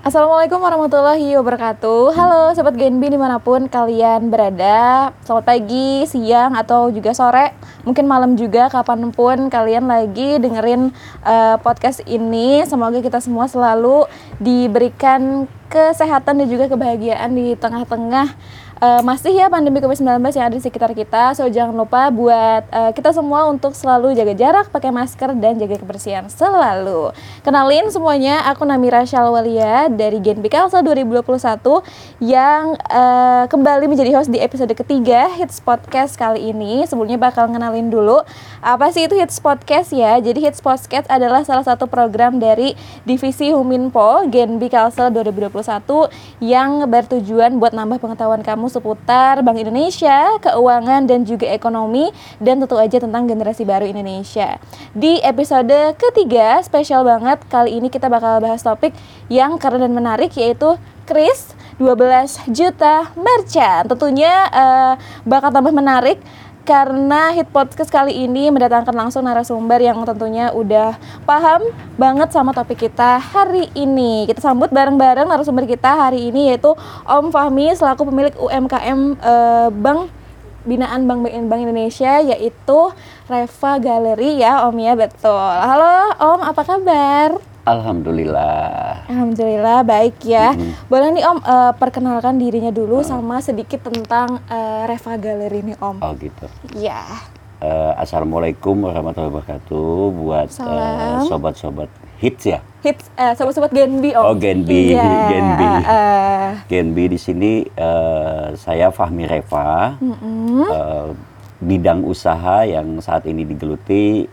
Assalamualaikum warahmatullahi wabarakatuh. Halo Sobat Genbi di mana pun kalian berada. Selamat pagi, siang, atau juga sore. Mungkin malam juga kapan pun kalian lagi dengerin uh, podcast ini. Semoga kita semua selalu diberikan kesehatan dan juga kebahagiaan di tengah-tengah uh, masih ya pandemi COVID-19 yang ada di sekitar kita. So jangan lupa buat uh, kita semua untuk selalu jaga jarak, pakai masker dan jaga kebersihan selalu. Kenalin semuanya, aku Namira Shalwalia dari Gen Kalsa 2021 yang uh, kembali menjadi host di episode ketiga Hits Podcast kali ini. Sebelumnya bakal ngenalin dulu apa sih itu Hits Podcast ya. Jadi Hits Podcast adalah salah satu program dari Divisi Huminpo Gen Kalsa 2021 yang bertujuan buat nambah pengetahuan kamu seputar Bank Indonesia, keuangan dan juga ekonomi dan tentu aja tentang generasi baru Indonesia. Di episode ketiga spesial banget kali ini kita bakal bahas topik yang keren dan menarik yaitu Kris 12 juta merchant. Tentunya uh, bakal tambah menarik karena Hit Podcast kali ini mendatangkan langsung narasumber yang tentunya udah paham banget sama topik kita hari ini. Kita sambut bareng-bareng narasumber kita hari ini yaitu Om Fahmi selaku pemilik UMKM eh, Bank binaan Bank Bank Indonesia yaitu Reva Galeri ya Om ya betul. Halo Om, apa kabar? Alhamdulillah. Alhamdulillah baik ya. Mm-hmm. Boleh nih Om uh, perkenalkan dirinya dulu uh. sama sedikit tentang uh, Reva Galeri nih Om. Oh gitu. Ya. Uh, Assalamualaikum warahmatullahi wabarakatuh buat uh, sobat-sobat hits ya. Hits uh, sobat-sobat Genbi Om. Oh Genbi, yeah. Genbi. Uh. Genbi di sini uh, saya Fahmi Reva. Mm-hmm. Uh, bidang usaha yang saat ini digeluti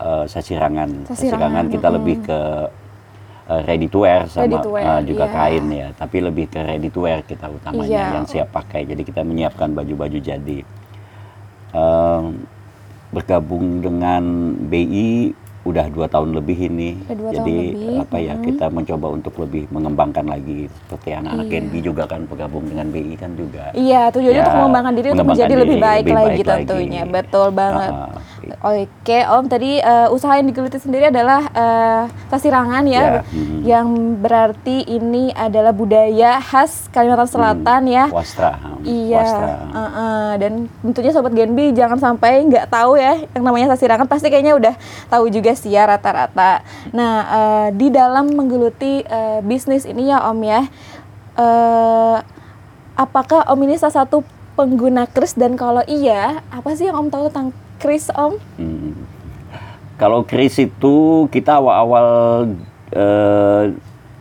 uh, sasirangan. Sasirangan kita hmm. lebih ke uh, ready to wear sama ready to wear, uh, juga yeah. kain ya, tapi lebih ke ready to wear kita utamanya yeah. yang siap pakai. Jadi kita menyiapkan baju-baju jadi. Uh, bergabung dengan BI udah dua tahun lebih ini. Dua Jadi lebih. apa ya hmm. kita mencoba untuk lebih mengembangkan lagi seperti anak-anak iya. Genbi juga kan bergabung dengan BI kan juga. Iya tujuannya ya, untuk mengembangkan diri untuk menjadi diri, lebih baik lebih lagi baik tentunya. Lagi. Betul banget. Uh, Oke Om tadi uh, usaha yang digeluti sendiri adalah uh, ya, ya. Hmm. yang berarti ini adalah budaya khas Kalimantan hmm. Selatan hmm. ya. Wastra. Iya. Wastra. Uh, uh, dan tentunya sobat Genbi jangan sampai nggak tahu ya yang namanya sasirangan pasti kayaknya udah tahu juga juga sih ya rata-rata. Nah, uh, di dalam menggeluti uh, bisnis ini ya Om ya, uh, apakah Om ini salah satu pengguna kris dan kalau iya, apa sih yang Om tahu tentang kris Om? Hmm. Kalau kris itu kita awal-awal uh,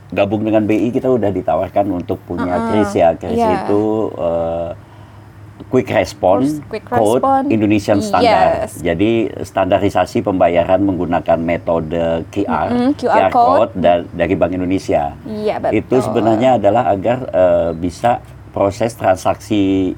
gabung dengan BI kita udah ditawarkan untuk punya uh -uh. kris ya. Kris yeah. itu uh, quick response quick code. Indonesian standard. Yes. Jadi standarisasi pembayaran menggunakan metode QR, mm -hmm, QR, QR code, code da dari Bank Indonesia. Iya betul. Itu sebenarnya adalah agar uh, bisa proses transaksi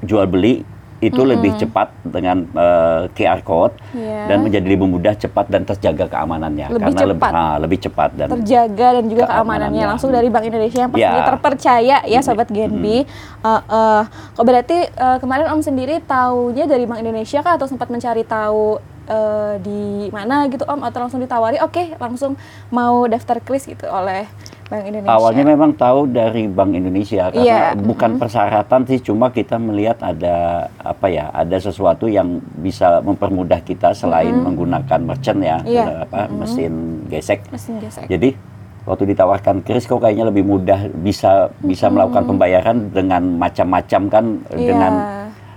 jual beli itu mm -hmm. lebih cepat dengan uh, eh, QR code yeah. dan menjadi lebih mudah, cepat dan terjaga keamanannya lebih karena cepat. lebih ah, lebih cepat dan terjaga dan juga keamanannya, keamanannya langsung dari Bank Indonesia yang pastinya yeah. terpercaya ya sobat Genbi. Mm -hmm. uh, uh, kok berarti uh, kemarin Om sendiri taunya dari Bank Indonesia kah atau sempat mencari tahu uh, di mana gitu Om atau langsung ditawari oke okay, langsung mau daftar kris gitu oleh Bank Indonesia. Awalnya memang tahu dari Bank Indonesia karena yeah. bukan mm-hmm. persyaratan sih, cuma kita melihat ada apa ya, ada sesuatu yang bisa mempermudah kita selain mm-hmm. menggunakan merchant ya, yeah. apa mm-hmm. mesin gesek. Mesin gesek. Jadi waktu ditawarkan kris kok kayaknya lebih mudah bisa bisa mm-hmm. melakukan pembayaran dengan macam-macam kan yeah. dengan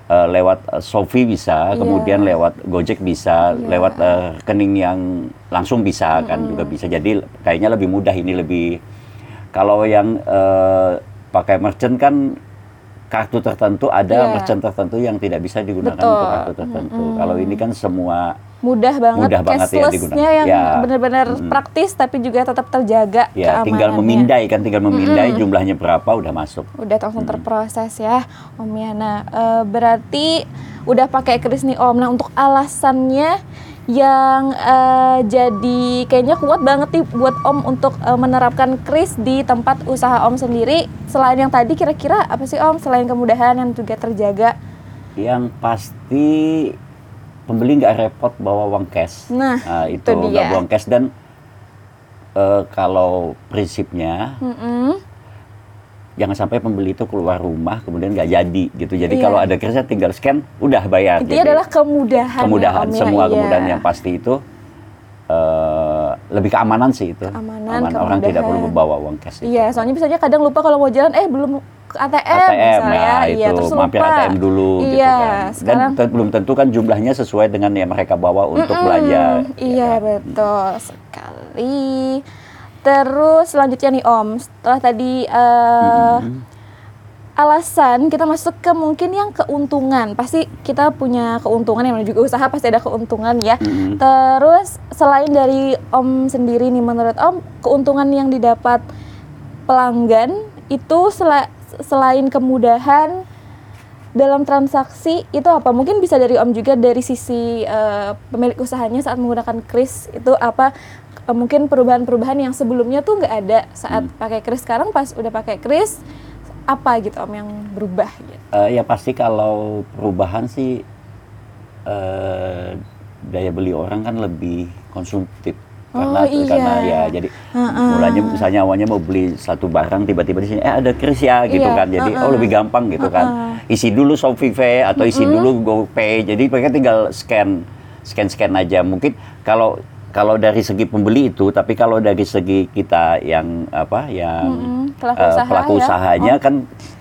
uh, lewat uh, Sofi bisa, yeah. kemudian lewat Gojek bisa, yeah. lewat uh, rekening yang langsung bisa mm-hmm. kan juga bisa. Jadi kayaknya lebih mudah ini lebih kalau yang uh, pakai merchant kan kartu tertentu ada yeah. merchant tertentu yang tidak bisa digunakan Betul. untuk kartu tertentu. Mm -hmm. Kalau ini kan semua mudah banget, mudah banget ya digunakan. yang ya. benar-benar mm -hmm. praktis tapi juga tetap terjaga ya, tinggal memindai kan, tinggal memindai mm -hmm. jumlahnya berapa udah masuk. Udah langsung mm -hmm. terproses ya, Om Yana. Uh, berarti udah pakai kris nih Om. Nah untuk alasannya yang uh, jadi kayaknya kuat banget nih buat Om untuk uh, menerapkan kris di tempat usaha Om sendiri. Selain yang tadi kira-kira apa sih Om selain kemudahan yang juga terjaga? Yang pasti pembeli nggak repot bawa uang cash. Nah, nah itu nggak bawa cash dan uh, kalau prinsipnya Mm-mm. Jangan sampai pembeli itu keluar rumah kemudian nggak jadi gitu. Jadi Iya. kalau ada krisnya tinggal scan, udah bayar. Jadi, adalah kemudahan. ya, kemudahan Om, ya. semua Iya. kemudahan yang pasti itu eh, lebih keamanan sih itu. Keamanan, Aman, orang tidak perlu membawa uang cash. itu. Iya, soalnya misalnya kadang lupa kalau mau jalan, eh belum ke ATM, ATM misalnya, ya iya, itu terus mampir lupa. ATM dulu gitu iya, kan. Dan sekarang te- belum tentu kan jumlahnya sesuai dengan yang mereka bawa untuk Mm-mm, belanja. Iya, ya kan? betul sekali. Terus selanjutnya nih Om, setelah tadi eh, Mm-mm. alasan kita masuk ke mungkin yang keuntungan. Pasti kita punya keuntungan yang juga usaha pasti ada keuntungan ya. Mm-mm. Terus selain dari Om sendiri nih menurut Om keuntungan yang didapat pelanggan itu sela- selain kemudahan dalam transaksi itu apa? Mungkin bisa dari Om juga dari sisi eh, pemilik usahanya saat menggunakan kris itu apa? eh, mungkin perubahan-perubahan yang sebelumnya tuh nggak ada saat pakai kris sekarang pas udah pakai kris apa gitu Om yang berubah gitu? Eh, ya pasti kalau perubahan sih eh, daya beli orang kan lebih konsumtif karena Oh, iya. karena ya jadi mulanya misalnya awalnya mau beli satu barang tiba-tiba di sini eh ada kris ya? Gitu Iya, kan. Jadi oh lebih gampang gitu kan. Isi dulu Shopee atau isi dulu GoPay. Jadi mereka tinggal scan scan scan aja. Mungkin kalau kalau dari segi pembeli itu tapi kalau dari segi kita yang apa yang Mm-mm, pelaku usaha pelaku ya. usahanya kan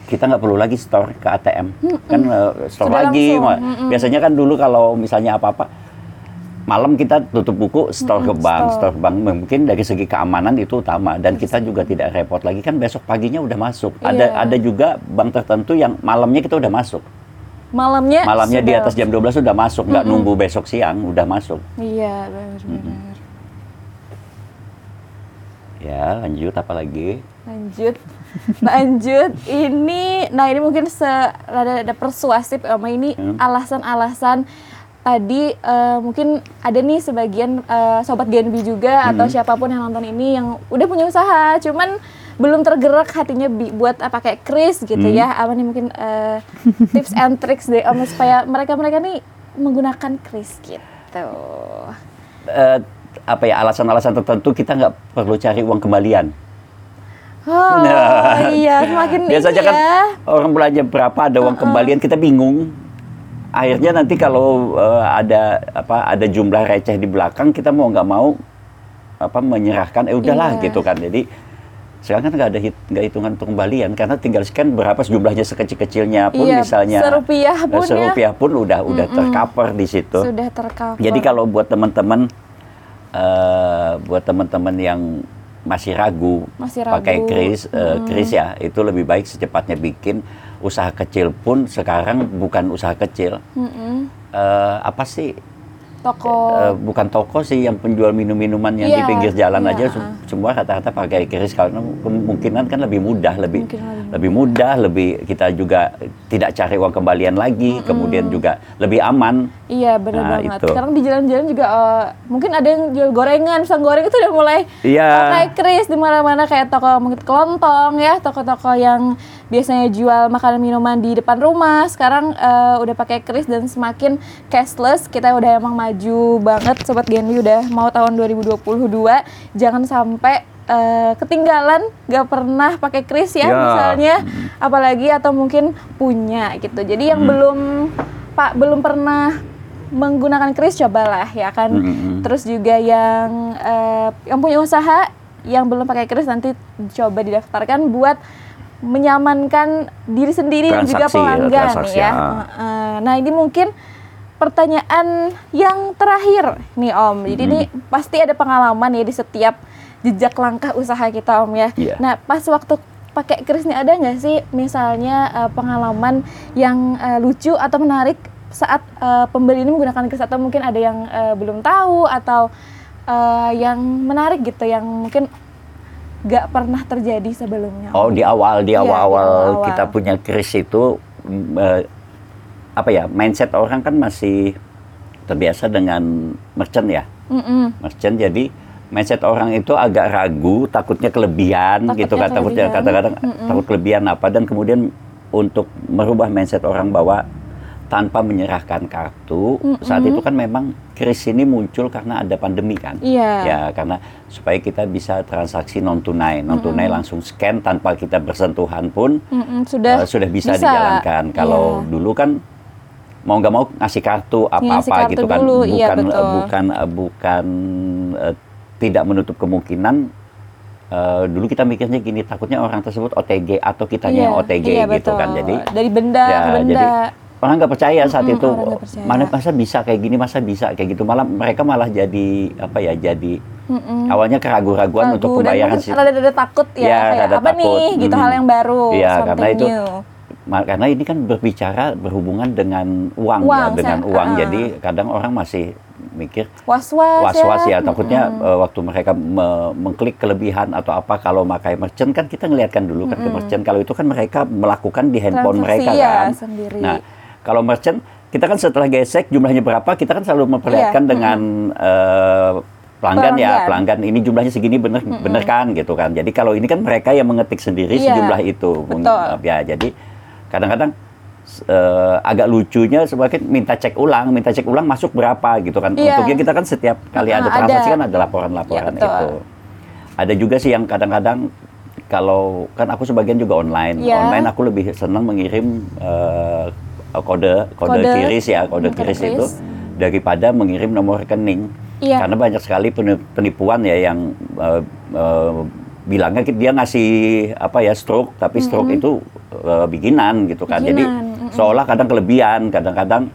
kita nggak perlu lagi store ke ATM kan eh, store Sudah lagi. langsung, biasanya kan dulu kalau misalnya apa-apa malam kita tutup buku store ke bank store ke bank mungkin dari segi keamanan itu utama. Dan kita juga tidak repot lagi. Kan besok paginya udah masuk. Ada Iya. ada juga bank tertentu yang malamnya kita udah masuk. Malamnya malamnya di sudah- atas jam 12 sudah masuk. Nggak nunggu besok siang udah masuk. Iya, benar-benar. ya lanjut. Apa lagi? Lanjut. Lanjut. Ini nah ini mungkin se rada ada persuasif sama ini Hmm. Tadi eh, mungkin ada nih sebagian eh, sobat Genbi juga atau Hmm. siapa pun yang nonton ini yang udah punya usaha cuman belum tergerak hatinya bi- buat eh, pakai kris gitu Hmm. ya. Apa nih mungkin eh, tips and tricks deh Om supaya mereka-mereka nih menggunakan kris gitu. Eh, apa ya alasan-alasan tertentu kita nggak perlu cari uang kembalian Oh Nah, iya, semakin biasanya ini kan ya. orang belanja berapa ada uang kembalian kita bingung akhirnya nanti kalau eh, ada apa ada jumlah receh di belakang kita mau nggak mau apa menyerahkan eh udahlah Iya. gitu kan jadi sekarang kan nggak ada hit, nggak hitungan untuk kembalian karena tinggal scan berapa jumlahnya sekecil-kecilnya pun Iya, misalnya serupiah eh, pun ya. serupiah pun udah udah tercover di situ Sudah tercover. jadi kalau buat teman-teman eh buat teman-teman yang masih ragu, Masih pakai ragu. kris, eh, kris ya, itu lebih baik secepatnya bikin usaha kecil pun sekarang bukan usaha kecil. Mm-mm. Eh, apa sih? Toko. Eh, bukan toko sih yang penjual minum-minuman yang di Iya, pinggir jalan iya, aja. Sem- semua rata-rata pakai kris karena kemungkinan kan lebih mudah, lebih Mungkin lebih mudah, lebih kita juga tidak cari uang kembalian lagi, kemudian juga lebih aman. iya benar Nah, banget. itu. sekarang di jalan-jalan juga eh, mungkin ada yang jual gorengan. Pisang goreng itu udah mulai Iya. pakai kris di mana-mana. Kayak toko mungkin kelontong ya toko-toko yang biasanya jual makanan minuman di depan rumah. Sekarang eh, udah pakai kris dan semakin cashless. Kita udah emang maju banget sobat Genbi udah mau tahun 2022 jangan sampai eh, ketinggalan gak pernah pakai kris ya Ya. misalnya apalagi atau mungkin punya gitu jadi yang Hmm. belum pak belum pernah menggunakan kris cobalah ya kan Mm-mm. terus juga yang eh, yang punya usaha yang belum pakai kris nanti coba didaftarkan buat menyamankan diri sendiri dan juga ya, pelanggan transaksi, ya. ah. Heeh. Nah ini mungkin pertanyaan yang terakhir nih Om. Jadi ini pasti ada pengalaman ya di setiap jejak langkah usaha kita Om ya. Iya. Nah pas waktu pakai kris nih ada nggak sih misalnya eh, pengalaman yang eh, lucu atau menarik saat eh, pembeli ini menggunakan kris atau mungkin ada yang eh, belum tahu atau eh, yang menarik gitu yang mungkin nggak pernah terjadi sebelumnya. Oh di awal di Iya, awal-awal awal-awal. kita punya kris itu apa ya mindset orang kan masih terbiasa dengan merchant ya Mm-mm. merchant jadi mindset orang itu agak ragu takutnya kelebihan Takutnya gitu kan takutnya kadang-kadang takut kelebihan apa dan kemudian untuk merubah mindset orang bahwa tanpa menyerahkan kartu. Mm. Saat itu kan memang kris ini muncul karena ada pandemi kan. Iya. Ya, karena supaya kita bisa transaksi non tunai, non tunai mm langsung scan tanpa kita bersentuhan pun mm sudah uh, sudah bisa, bisa dijalankan. Kalau yeah. dulu kan mau nggak mau ngasih kartu apa-apa gitu kan, dulu. bukan iya, betul. bukan bukan uh, tidak menutup kemungkinan uh, dulu kita mikirnya gini takutnya orang tersebut OTG atau kitanya yeah, OTG iya, gitu betul. kan jadi dari benda ya, ke benda jadi orang nggak percaya saat mm, itu percaya. mana masa bisa kayak gini masa bisa kayak gitu malah mereka malah jadi apa ya jadi Mm-mm. awalnya keraguan-raguan untuk pembayaran sih ada takut ya, ya kayak apa takut. nih gitu hmm. hal yang baru ya karena itu karena ini kan berbicara berhubungan dengan uang, ya, uang ya dengan saya, uang uh, jadi kadang orang masih mikir was-was was-was ya, ya. takutnya mm uh, waktu mereka me mengklik kelebihan atau apa kalau pakai merchant kan kita ngelihatkan dulu kan mm ke merchant kalau itu kan mereka melakukan di handphone Transaksi mereka ya, kan sendiri. nah kalau merchant kita kan setelah gesek jumlahnya berapa kita kan selalu memperlihatkan yeah. dengan mm uh, pelanggan, pelanggan ya pelanggan ini jumlahnya segini bener mm -hmm. bener kan gitu kan jadi kalau ini kan mereka yang mengetik sendiri yeah. sejumlah itu Betul. ya jadi kadang-kadang uh, agak lucunya sebagai minta cek ulang, minta cek ulang masuk berapa gitu kan. Yeah. Untuknya kita kan setiap kali ada transaksi ada. kan ada laporan-laporan yeah, itu. Ada juga sih yang kadang-kadang kalau kan aku sebagian juga online, yeah. online aku lebih senang mengirim uh, kode, kode kode kiris ya, kode kiris itu daripada mengirim nomor rekening. Yeah. Karena banyak sekali penipuan ya yang uh, uh, bilangnya dia ngasih apa ya stroke tapi stroke mm -hmm. itu uh, bikinan gitu kan. Bikinan. Jadi mm seolah kadang kelebihan, kadang-kadang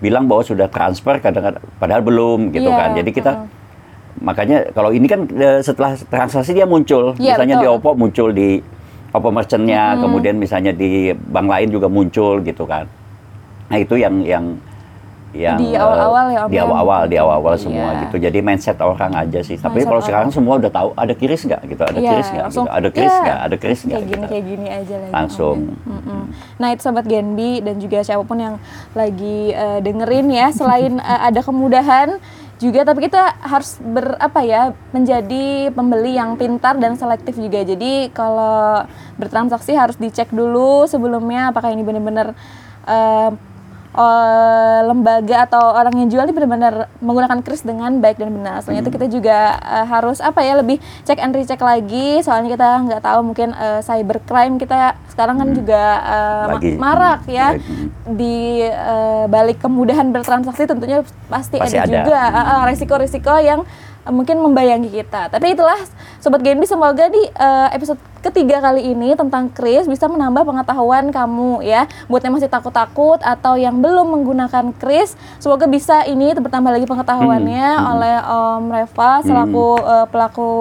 bilang bahwa sudah transfer, kadang-kadang padahal belum gitu yeah. kan. Jadi kita makanya kalau ini kan uh, setelah transaksi dia muncul, yeah, misalnya betul. di Oppo muncul di Oppo merchantnya, hmm. kemudian misalnya di bank lain juga muncul gitu kan. Nah itu yang yang yang di awal-awal ya di awal-awal di awal-awal iya. semua gitu. Jadi mindset orang aja sih. Tapi kalau sekarang semua udah tahu ada kiris nggak gitu? Ada yeah, kiris nggak gitu? ada kiris nggak? Yeah, ada kiris nggak kayak gini gitu. kayak gini aja lagi langsung. Mm -mm. nah itu sobat Genbi dan juga siapa pun yang lagi uh, dengerin ya selain uh, ada kemudahan juga tapi kita harus ber apa ya menjadi pembeli yang pintar dan selektif juga. Jadi kalau bertransaksi harus dicek dulu sebelumnya apakah ini benar-benar uh, uh, lembaga atau orang yang jual ini benar-benar menggunakan kris dengan baik dan benar. Soalnya hmm. itu kita juga uh, harus apa ya lebih cek and recheck lagi. Soalnya kita nggak tahu mungkin uh, cybercrime kita sekarang kan hmm. juga uh, lagi. marak ya lagi. di uh, balik kemudahan bertransaksi tentunya pasti, pasti ada, ada juga resiko-resiko uh, yang mungkin membayangi kita. Tapi itulah Sobat Genbi semoga di uh, episode ketiga kali ini tentang kris bisa menambah pengetahuan kamu ya. Buat yang masih takut-takut atau yang belum menggunakan kris, semoga bisa ini bertambah lagi pengetahuannya hmm. hmm. oleh Om Reva selaku hmm. uh, pelaku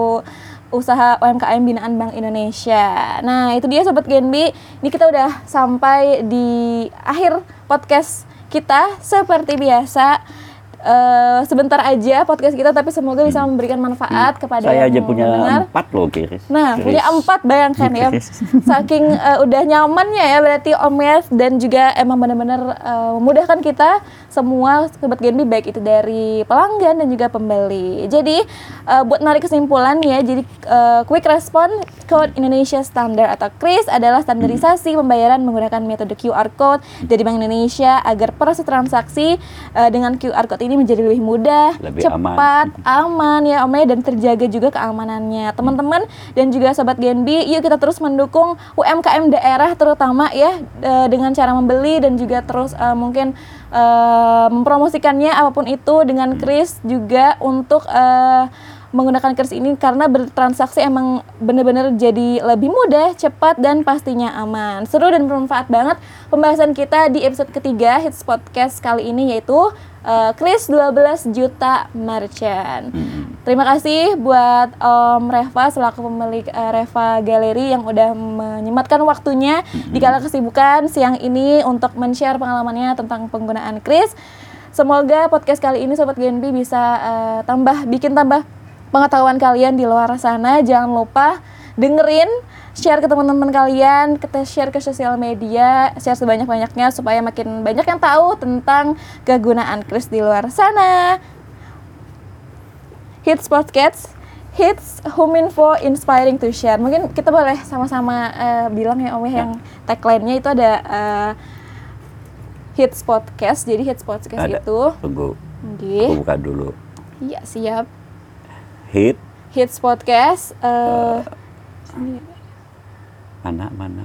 usaha UMKM binaan Bank Indonesia. Nah, itu dia sobat Genbi. Ini kita udah sampai di akhir podcast kita seperti biasa uh, sebentar aja podcast kita tapi semoga bisa hmm. memberikan manfaat hmm. kepada saya aja punya mendengar. empat loh Kiris nah Kiris. punya empat bayangkan ya saking uh, udah nyamannya ya berarti Om Yes dan juga emang benar-benar uh, memudahkan kita semua sobat Genbi baik itu dari pelanggan dan juga pembeli jadi uh, buat narik kesimpulan ya jadi uh, quick response code Indonesia Standard atau KRIS adalah standarisasi hmm. pembayaran menggunakan metode QR code dari Bank Indonesia agar proses transaksi uh, dengan QR code ini menjadi lebih mudah, lebih cepat, aman. aman ya Om ya dan terjaga juga keamanannya. Teman-teman dan juga sobat Genbi, yuk kita terus mendukung UMKM daerah terutama ya dengan cara membeli dan juga terus uh, mungkin uh, mempromosikannya apa pun itu dengan Kris juga untuk uh, menggunakan kris ini karena bertransaksi emang benar-benar jadi lebih mudah, cepat dan pastinya aman. Seru dan bermanfaat banget pembahasan kita di episode ketiga Hits Podcast kali ini yaitu uh, Kris 12 juta merchant. Hmm. Terima kasih buat Om Reva selaku pemilik uh, Reva Gallery yang udah menyematkan waktunya hmm. di kala kesibukan siang ini untuk men-share pengalamannya tentang penggunaan Kris. Semoga podcast kali ini Sobat GNB bisa uh, tambah bikin tambah pengetahuan kalian di luar sana. Jangan lupa dengerin, share ke teman-teman kalian, kita share ke sosial media, share sebanyak-banyaknya supaya makin banyak yang tahu tentang kegunaan Kris di luar sana. Hits Podcast, Hits Home Info Inspiring to Share. Mungkin kita boleh sama-sama uh, bilang ya Om ya yang tagline-nya itu ada uh, Hits Podcast. Jadi Hits Podcast Ada. itu, Tunggu, Oke. aku buka dulu. Iya siap. Hit Hits Podcast. eh ini mana mana?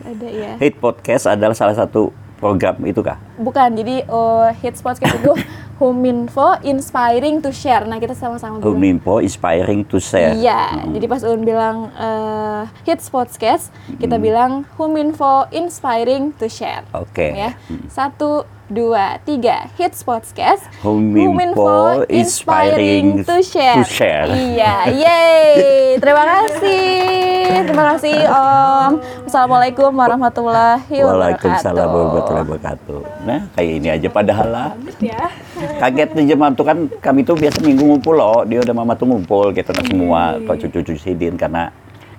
ada ya. Hit podcast adalah salah satu program itu kah? Bukan, jadi eh, Hits Podcast itu Huminfo Inspiring to Share. Nah kita sama-sama bilang. Huminfo inspiring to share. Iya, jadi pas Ulun bilang eh, Hits Podcast, kita Hmm. bilang Huminfo Inspiring to Share. Oke. Ya, satu, dua, tiga. Hits Podcast. Huminfo Inspiring to Share. to Share. Iya, yeay. Terima kasih. Terima kasih Om. Assalamualaikum warahmatullahi wabarakatuh. Waalaikumsalam warahmatullahi wabarakatuh. Nah, kayak ini aja padahal lah. Ya. Kaget nih jemaah tuh kan kami tuh biasa minggu ngumpul loh. Dia udah mama tuh ngumpul gitu nah semua Iya. kok cucu-cucu sidin karena